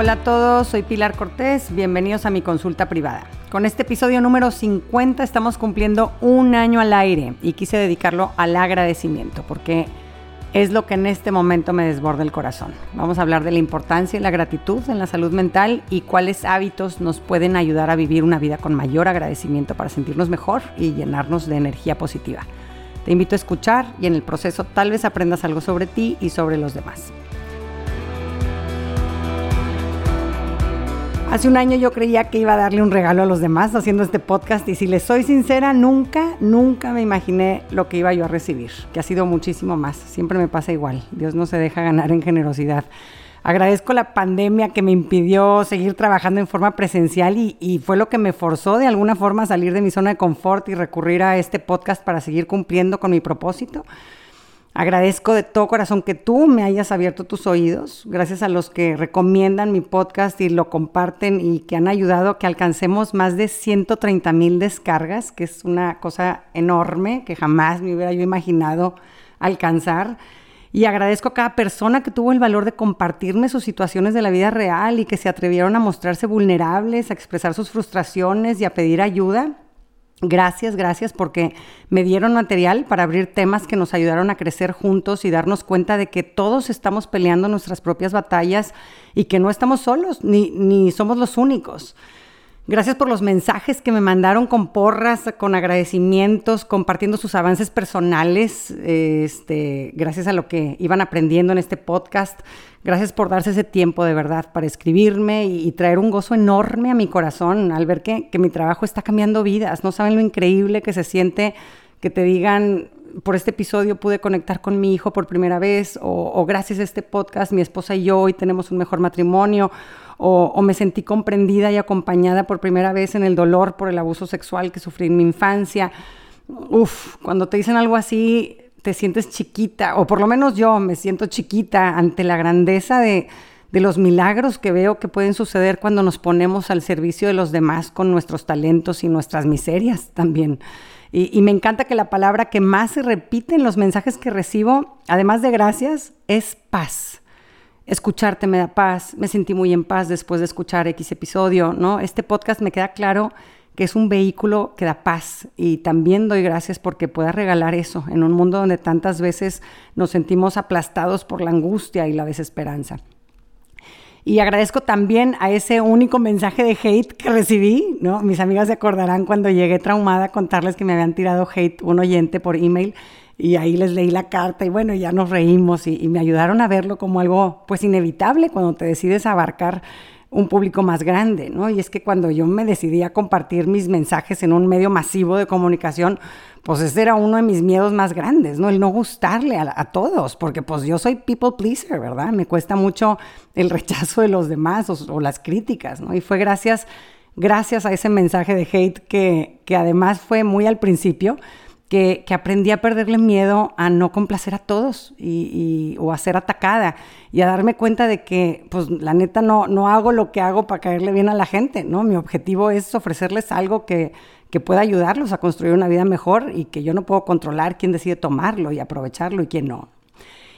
Hola a todos, soy Pilar Cortés, bienvenidos a mi consulta privada. Con este episodio número 50 estamos cumpliendo un año al aire y quise dedicarlo al agradecimiento porque es lo que en este momento me desborda el corazón. Vamos a hablar de la importancia y la gratitud en la salud mental y cuáles hábitos nos pueden ayudar a vivir una vida con mayor agradecimiento para sentirnos mejor y llenarnos de energía positiva. Te invito a escuchar y en el proceso tal vez aprendas algo sobre ti y sobre los demás. Hace un año yo creía que iba a darle un regalo a los demás haciendo este podcast y si les soy sincera, nunca, nunca me imaginé lo que iba yo a recibir, que ha sido muchísimo más. Siempre me pasa igual. Dios no se deja ganar en generosidad. Agradezco la pandemia que me impidió seguir trabajando en forma presencial y, fue lo que me forzó de alguna forma a salir de mi zona de confort y recurrir a este podcast para seguir cumpliendo con mi propósito. Agradezco de todo corazón que tú me hayas abierto tus oídos, gracias a los que recomiendan mi podcast y lo comparten y que han ayudado a que alcancemos más de 130 mil descargas, que es una cosa enorme que jamás me hubiera yo imaginado alcanzar. Y agradezco a cada persona que tuvo el valor de compartirme sus situaciones de la vida real y que se atrevieron a mostrarse vulnerables, a expresar sus frustraciones y a pedir ayuda. Gracias, gracias porque me dieron material para abrir temas que nos ayudaron a crecer juntos y darnos cuenta de que todos estamos peleando nuestras propias batallas y que no estamos solos ni, ni somos los únicos. Gracias por los mensajes que me mandaron con porras, con agradecimientos, compartiendo sus avances personales, este, gracias a lo que iban aprendiendo en este podcast. Gracias por darse ese tiempo de verdad para escribirme y, traer un gozo enorme a mi corazón al ver que, que mi trabajo está cambiando vidas. No saben lo increíble que se siente que te digan, por este episodio pude conectar con mi hijo por primera vez, o, o, gracias a este podcast mi esposa y yo hoy tenemos un mejor matrimonio, o, me sentí comprendida y acompañada por primera vez en el dolor por el abuso sexual que sufrí en mi infancia. Uf, cuando te dicen algo así, te sientes chiquita, o por lo menos yo me siento chiquita ante la grandeza de, de los milagros que veo que pueden suceder cuando nos ponemos al servicio de los demás con nuestros talentos y nuestras miserias también. Y, me encanta que la palabra que más se repite en los mensajes que recibo, además de gracias, es paz escucharte me da paz, me sentí muy en paz después de escuchar X episodio, ¿no? Este podcast me queda claro que es un vehículo que da paz y también doy gracias porque pueda regalar eso en un mundo donde tantas veces nos sentimos aplastados por la angustia y la desesperanza. Y agradezco también a ese único mensaje de hate que recibí, ¿no? Mis amigas se acordarán cuando llegué traumada a contarles que me habían tirado hate un oyente por email y ahí les leí la carta y bueno, ya nos reímos y, me ayudaron a verlo como algo pues inevitable cuando te decides abarcar un público más grande, ¿no? Y es que cuando yo me decidí a compartir mis mensajes en un medio masivo de comunicación, pues ese era uno de mis miedos más grandes, ¿no? El no gustarle a, todos, porque pues yo soy people pleaser, ¿verdad? Me cuesta mucho el rechazo de los demás o, o las críticas, ¿no? Y fue gracias, gracias a ese mensaje de hate que, que además fue muy al principio, que, aprendí a perderle miedo a no complacer a todos y, o a ser atacada y a darme cuenta de que, pues, la neta no, no hago lo que hago para caerle bien a la gente, ¿no? Mi objetivo es ofrecerles algo que, que pueda ayudarlos a construir una vida mejor y que yo no puedo controlar quién decide tomarlo y aprovecharlo y quién no.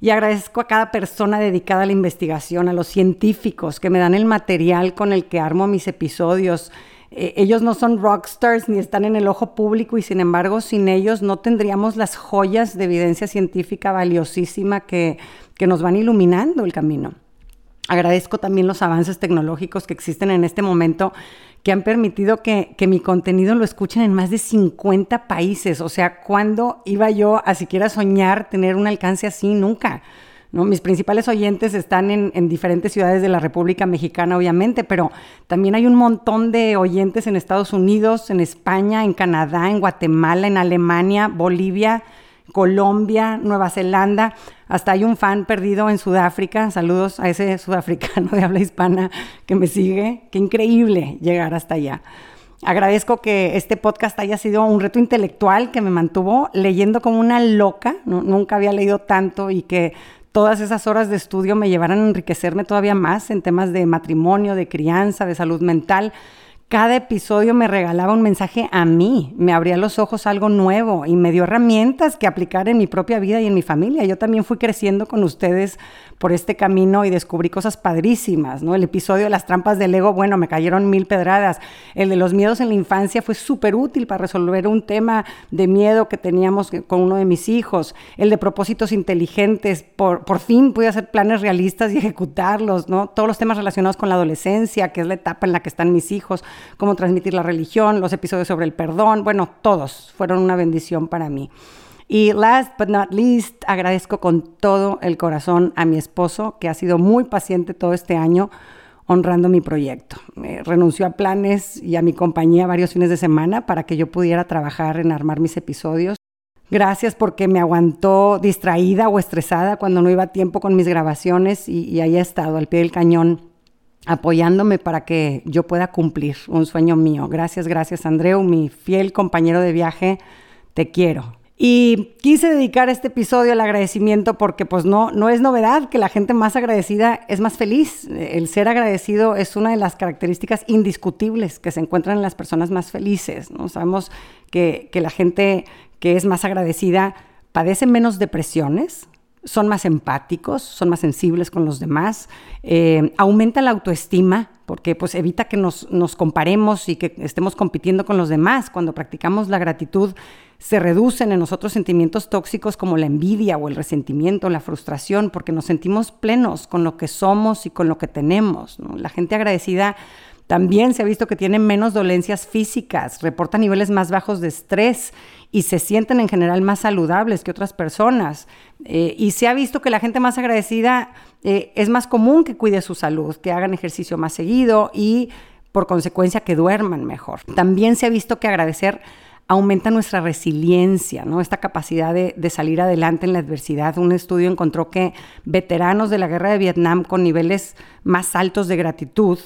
Y agradezco a cada persona dedicada a la investigación, a los científicos que me dan el material con el que armo mis episodios, eh, ellos no son rockstars ni están en el ojo público y sin embargo sin ellos no tendríamos las joyas de evidencia científica valiosísima que, que nos van iluminando el camino. Agradezco también los avances tecnológicos que existen en este momento que han permitido que, que, mi contenido lo escuchen en más de 50 países. O sea, ¿cuándo iba yo a siquiera soñar tener un alcance así? Nunca. Mis principales oyentes están en, diferentes ciudades de la República Mexicana, obviamente, pero también hay un montón de oyentes en Estados Unidos, en España, en Canadá, en Guatemala, en Alemania, Bolivia, Colombia, Nueva Zelanda. Hasta hay un fan perdido en Sudáfrica. Saludos a ese sudafricano de habla hispana que me sigue. Qué increíble llegar hasta allá. Agradezco que este podcast haya sido un reto intelectual que me mantuvo leyendo como una loca. nunca había leído tanto y que todas esas horas de estudio me llevaran a enriquecerme todavía más en temas de matrimonio, de crianza, de salud mental, cada episodio me regalaba un mensaje a mí, me abría los ojos algo nuevo y me dio herramientas que aplicar en mi propia vida y en mi familia. Yo también fui creciendo con ustedes por este camino y descubrí cosas padrísimas, ¿no? El episodio de las trampas del ego, bueno, me cayeron mil pedradas. El de los miedos en la infancia fue súper útil para resolver un tema de miedo que teníamos con uno de mis hijos. El de propósitos inteligentes, por, por fin pude hacer planes realistas y ejecutarlos, ¿no? Todos los temas relacionados con la adolescencia, que es la etapa en la que están mis hijos, cómo transmitir la religión, los episodios sobre el perdón, bueno, todos fueron una bendición para mí. Y last but not least, agradezco con todo el corazón a mi esposo, que ha sido muy paciente todo este año honrando mi proyecto. renunció a planes y a mi compañía varios fines de semana para que yo pudiera trabajar en armar mis episodios. Gracias porque me aguantó distraída o estresada cuando no iba a tiempo con mis grabaciones y, y ahí ha estado al pie del cañón apoyándome para que yo pueda cumplir un sueño mío. Gracias, gracias Andreu, mi fiel compañero de viaje. Te quiero. Y quise dedicar este episodio al agradecimiento porque pues no, no es novedad que la gente más agradecida es más feliz. El ser agradecido es una de las características indiscutibles que se encuentran en las personas más felices. ¿no? Sabemos que, que la gente que es más agradecida padece menos depresiones, son más empáticos, son más sensibles con los demás, eh, aumenta la autoestima porque pues evita que nos, nos, comparemos y que estemos compitiendo con los demás. Cuando practicamos la gratitud se reducen en nosotros sentimientos tóxicos como la envidia o el resentimiento, la frustración, porque nos sentimos plenos con lo que somos y con lo que tenemos. La gente agradecida también se ha visto que tienen menos dolencias físicas, reportan niveles más bajos de estrés y se sienten en general más saludables que otras personas. Eh, y se ha visto que la gente más agradecida eh, es más común que cuide su salud, que hagan ejercicio más seguido y por consecuencia que duerman mejor. También se ha visto que agradecer aumenta nuestra resiliencia, ¿no? Esta capacidad de, de, salir adelante en la adversidad. Un estudio encontró que veteranos de la guerra de Vietnam con niveles más altos de gratitud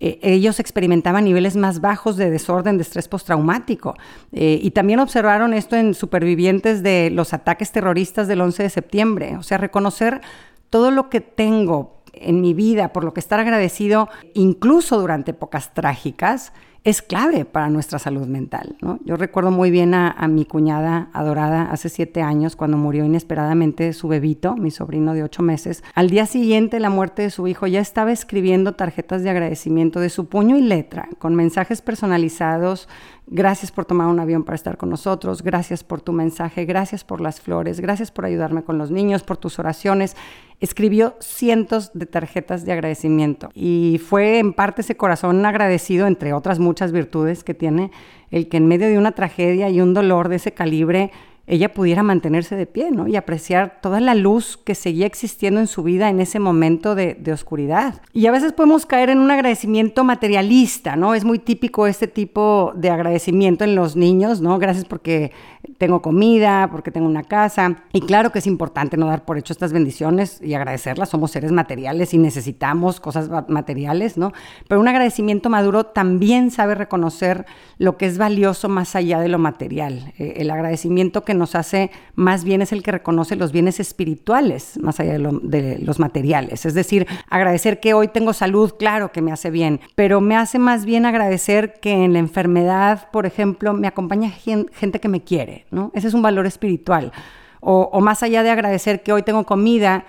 eh, ellos experimentaban niveles más bajos de desorden de estrés postraumático. Eh, y también observaron esto en supervivientes de los ataques terroristas del 11 de septiembre. O sea, reconocer todo lo que tengo en mi vida, por lo que estar agradecido, incluso durante épocas trágicas, es clave para nuestra salud mental. Yo recuerdo muy bien a, mi cuñada adorada hace siete años cuando murió inesperadamente su bebito, mi sobrino de ocho meses. Al día siguiente la muerte de su hijo ya estaba escribiendo tarjetas de agradecimiento de su puño y letra con mensajes personalizados Gracias por tomar un avión para estar con nosotros. Gracias por tu mensaje. Gracias por las flores. Gracias por ayudarme con los niños, por tus oraciones. Escribió cientos de tarjetas de agradecimiento y fue en parte ese corazón agradecido, entre otras muchas virtudes que tiene, el que en medio de una tragedia y un dolor de ese calibre ella pudiera mantenerse de pie, ¿no? Y apreciar toda la luz que seguía existiendo en su vida en ese momento de, oscuridad. Y a veces podemos caer en un agradecimiento materialista, ¿no? Es muy típico este tipo de agradecimiento en los niños, ¿no? Gracias porque tengo comida, porque tengo una casa. Y claro que es importante no dar por hecho estas bendiciones y agradecerlas. Somos seres materiales y necesitamos cosas materiales, ¿no? Pero un agradecimiento maduro también sabe reconocer lo que es valioso más allá de lo material. Eh, el agradecimiento que nos hace más bien es el que reconoce los bienes espirituales más allá de, los materiales. Es decir, agradecer que hoy tengo salud, claro que me hace bien, pero me hace más bien agradecer que en la enfermedad, por ejemplo, me acompaña gente que me quiere, ¿no? Ese es un valor espiritual. O, o más allá de agradecer que hoy tengo comida,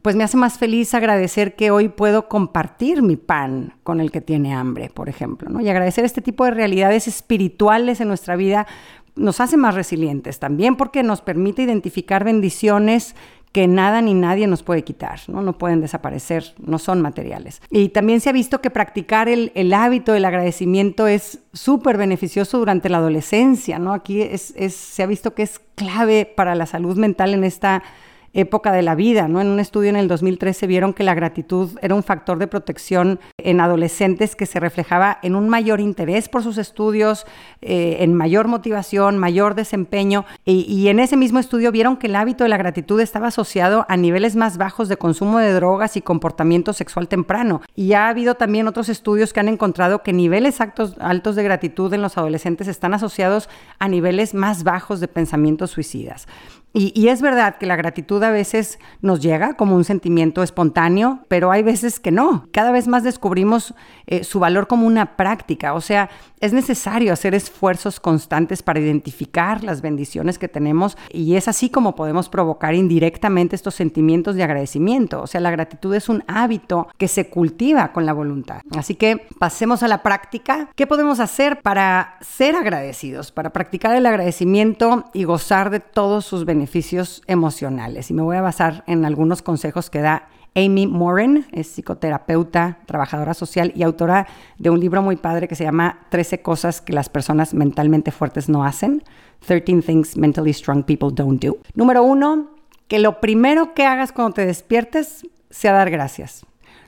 pues me hace más feliz agradecer que hoy puedo compartir mi pan con el que tiene hambre, por ejemplo, ¿no? Y agradecer este tipo de realidades espirituales en nuestra vida, nos hace más resilientes también porque nos permite identificar bendiciones que nada ni nadie nos puede quitar, ¿no? no pueden desaparecer, no son materiales. Y también se ha visto que practicar el, hábito del agradecimiento es súper beneficioso durante la adolescencia, ¿no? Aquí es, se ha visto que es clave para la salud mental en esta época de la vida. ¿no? En un estudio en el 2013 vieron que la gratitud era un factor de protección en adolescentes que se reflejaba en un mayor interés por sus estudios, eh, en mayor motivación, mayor desempeño. Y, en ese mismo estudio vieron que el hábito de la gratitud estaba asociado a niveles más bajos de consumo de drogas y comportamiento sexual temprano. Y ha habido también otros estudios que han encontrado que niveles altos de gratitud en los adolescentes están asociados a niveles más bajos de pensamientos suicidas. Y, es verdad que la gratitud a veces nos llega como un sentimiento espontáneo, pero hay veces que no. Cada vez más descubrimos eh, su valor como una práctica, o sea, es necesario hacer esfuerzos constantes para identificar las bendiciones que tenemos y es así como podemos provocar indirectamente estos sentimientos de agradecimiento. O sea, la gratitud es un hábito que se cultiva con la voluntad. Así que pasemos a la práctica. ¿Qué podemos hacer para ser agradecidos, para practicar el agradecimiento y gozar de todos sus beneficios emocionales? Y me voy a basar en algunos consejos que da Amy Morin es psicoterapeuta, trabajadora social y autora de un libro muy padre que se llama 13 cosas que las personas mentalmente fuertes no hacen. 13 things mentally strong people don't do. Número uno, que lo primero que hagas cuando te despiertes sea dar gracias.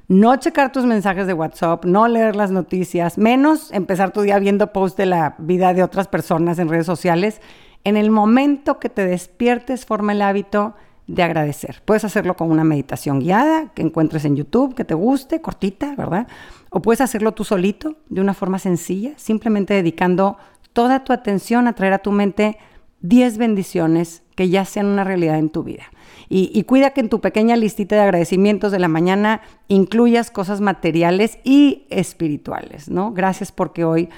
No checar tus mensajes de WhatsApp, no leer las noticias, menos empezar tu día viendo posts de la vida de otras personas en redes sociales. En el momento que te despiertes, forma el hábito de agradecer. Puedes hacerlo con una meditación guiada que encuentres en YouTube, que te guste, cortita, ¿verdad? O puedes hacerlo tú solito, de una forma sencilla, simplemente dedicando toda tu atención a traer a tu mente 10 bendiciones que ya sean una realidad en tu vida. Y, cuida que en tu pequeña listita de agradecimientos de la mañana incluyas cosas materiales y espirituales, ¿no? Gracias porque hoy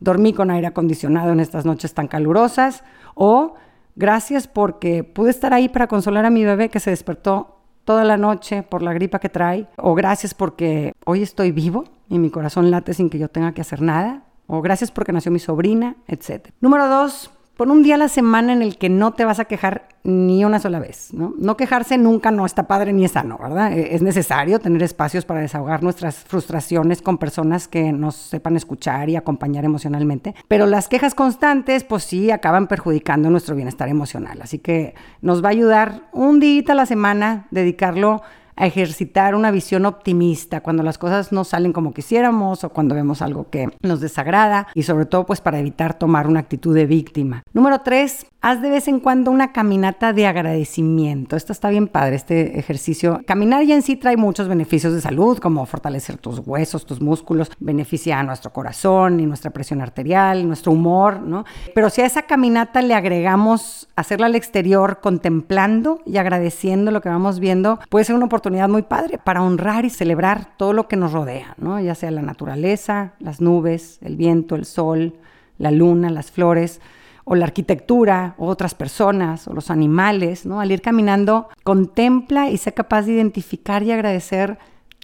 dormí con aire acondicionado en estas noches tan calurosas o Gracias porque pude estar ahí para consolar a mi bebé que se despertó toda la noche por la gripa que trae. O gracias porque hoy estoy vivo y mi corazón late sin que yo tenga que hacer nada. O gracias porque nació mi sobrina, etc. Número dos, Pon un día a la semana en el que no te vas a quejar ni una sola vez, ¿no? No quejarse nunca no está padre ni es sano, ¿verdad? E, es necesario tener espacios para desahogar nuestras frustraciones con personas que nos sepan escuchar y acompañar emocionalmente, pero las quejas constantes, pues sí, acaban perjudicando nuestro bienestar emocional. Así que nos va a ayudar un día a la semana dedicarlo a ejercitar una visión optimista cuando las cosas no salen como quisiéramos o cuando vemos algo que nos desagrada y sobre todo pues para evitar tomar una actitud de víctima. Número tres, haz de vez en cuando una caminata de agradecimiento. Esto está bien padre, este ejercicio. Caminar ya en sí trae muchos beneficios de salud, como fortalecer tus huesos, tus músculos, beneficia a nuestro corazón y nuestra presión arterial, nuestro humor, ¿no? Pero si a esa caminata le agregamos hacerla al exterior contemplando y agradeciendo lo que vamos viendo, puede ser una oportunidad muy padre para honrar y celebrar todo lo que nos rodea, ¿no? Ya sea la naturaleza, las nubes, el viento, el sol, la luna, las flores o la arquitectura, o otras personas, o los animales, ¿no? Al ir caminando, contempla y sea capaz de identificar y agradecer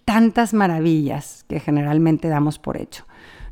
tantas maravillas que generalmente damos por hecho.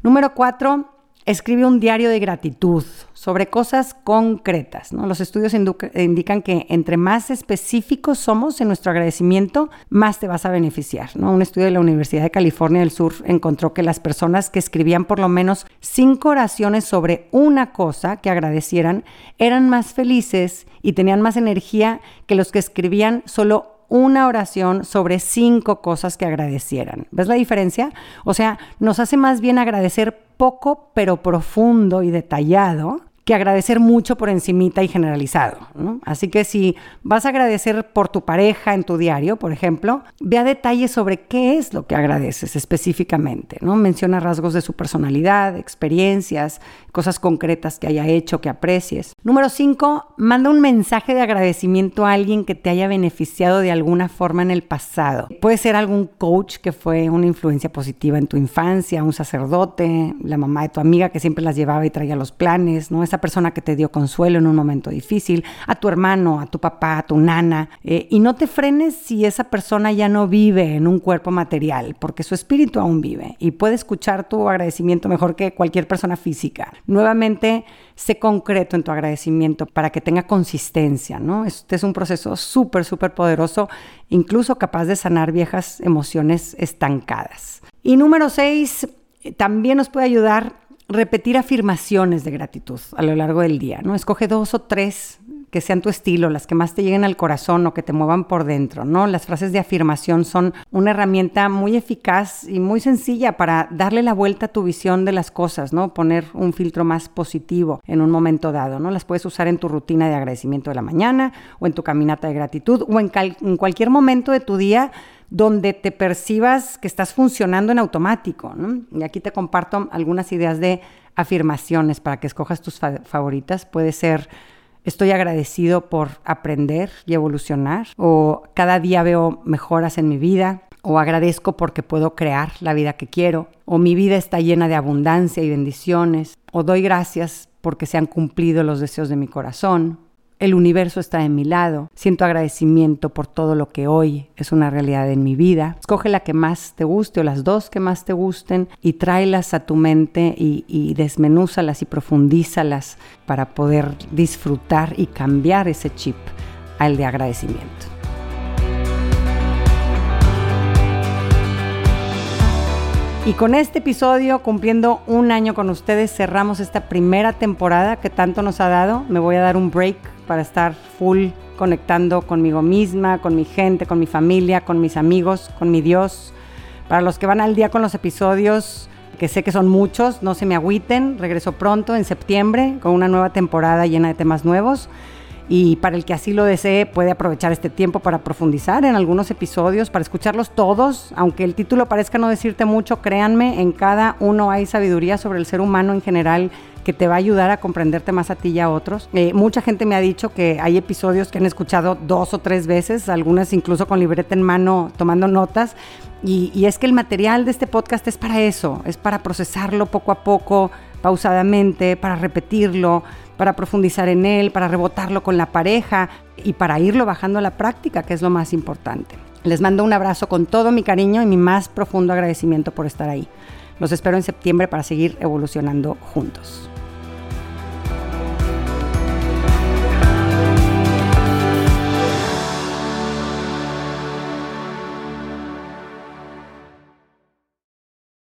Número cuatro, escribe un diario de gratitud sobre cosas concretas. Los estudios indican que entre más específicos somos en nuestro agradecimiento, más te vas a beneficiar. Un estudio de la Universidad de California del Sur encontró que las personas que escribían por lo menos cinco oraciones sobre una cosa que agradecieran eran más felices y tenían más energía que los que escribían solo una oración sobre cinco cosas que agradecieran. ¿Ves la diferencia? O sea, nos hace más bien agradecer poco pero profundo y detallado que agradecer mucho por encimita y generalizado. Así que si vas a agradecer por tu pareja en tu diario, por ejemplo, ve a detalles sobre qué es lo que agradeces específicamente. ¿no? Menciona rasgos de su personalidad, experiencias, cosas concretas que haya hecho, que aprecies. Número cinco, manda un mensaje de agradecimiento a alguien que te haya beneficiado de alguna forma en el pasado. Puede ser algún coach que fue una influencia positiva en tu infancia, un sacerdote, la mamá de tu amiga que siempre las llevaba y traía los planes, ¿no? Persona que te dio consuelo en un momento difícil, a tu hermano, a tu papá, a tu nana. Eh, y no te frenes si esa persona ya no vive en un cuerpo material, porque su espíritu aún vive y puede escuchar tu agradecimiento mejor que cualquier persona física. Nuevamente, sé concreto en tu agradecimiento para que tenga consistencia, ¿no? Este es un proceso súper, súper poderoso, incluso capaz de sanar viejas emociones estancadas. Y número seis, también nos puede ayudar repetir afirmaciones de gratitud a lo largo del día, ¿no? Escoge dos o tres que sean tu estilo, las que más te lleguen al corazón o que te muevan por dentro, ¿no? Las frases de afirmación son una herramienta muy eficaz y muy sencilla para darle la vuelta a tu visión de las cosas, ¿no? Poner un filtro más positivo en un momento dado, ¿no? Las puedes usar en tu rutina de agradecimiento de la mañana o en tu caminata de gratitud o en, en cualquier momento de tu día donde te percibas que estás funcionando en automático. Y aquí te comparto algunas ideas de afirmaciones para que escojas tus favoritas. Puede ser Estoy agradecido por aprender y evolucionar. O cada día veo mejoras en mi vida. O agradezco porque puedo crear la vida que quiero. O mi vida está llena de abundancia y bendiciones. O doy gracias porque se han cumplido los deseos de mi corazón el universo está en mi lado, siento agradecimiento por todo lo que hoy es una realidad en mi vida. Escoge la que más te guste o las dos que más te gusten y tráelas a tu mente y, y desmenúzalas y profundízalas para poder disfrutar y cambiar ese chip al de agradecimiento. Y con este episodio, cumpliendo un año con ustedes, cerramos esta primera temporada que tanto nos ha dado. Me voy a dar un break para estar full conectando conmigo misma, con mi gente, con mi familia, con mis amigos, con mi Dios. Para los que van al día con los episodios, que sé que son muchos, no se me agüiten, regreso pronto en septiembre con una nueva temporada llena de temas nuevos. Y para el que así lo desee, puede aprovechar este tiempo para profundizar en algunos episodios, para escucharlos todos. Aunque el título parezca no decirte mucho, créanme, en cada uno hay sabiduría sobre el ser humano en general que te va a ayudar a comprenderte más a ti y a otros. Eh, mucha gente me ha dicho que hay episodios que han escuchado dos o tres veces, algunas incluso con libreta en mano tomando notas. Y, y es que el material de este podcast es para eso, es para procesarlo poco a poco, pausadamente, para repetirlo, para profundizar en él, para rebotarlo con la pareja y para irlo bajando a la práctica, que es lo más importante. Les mando un abrazo con todo mi cariño y mi más profundo agradecimiento por estar ahí. Los espero en septiembre para seguir evolucionando juntos.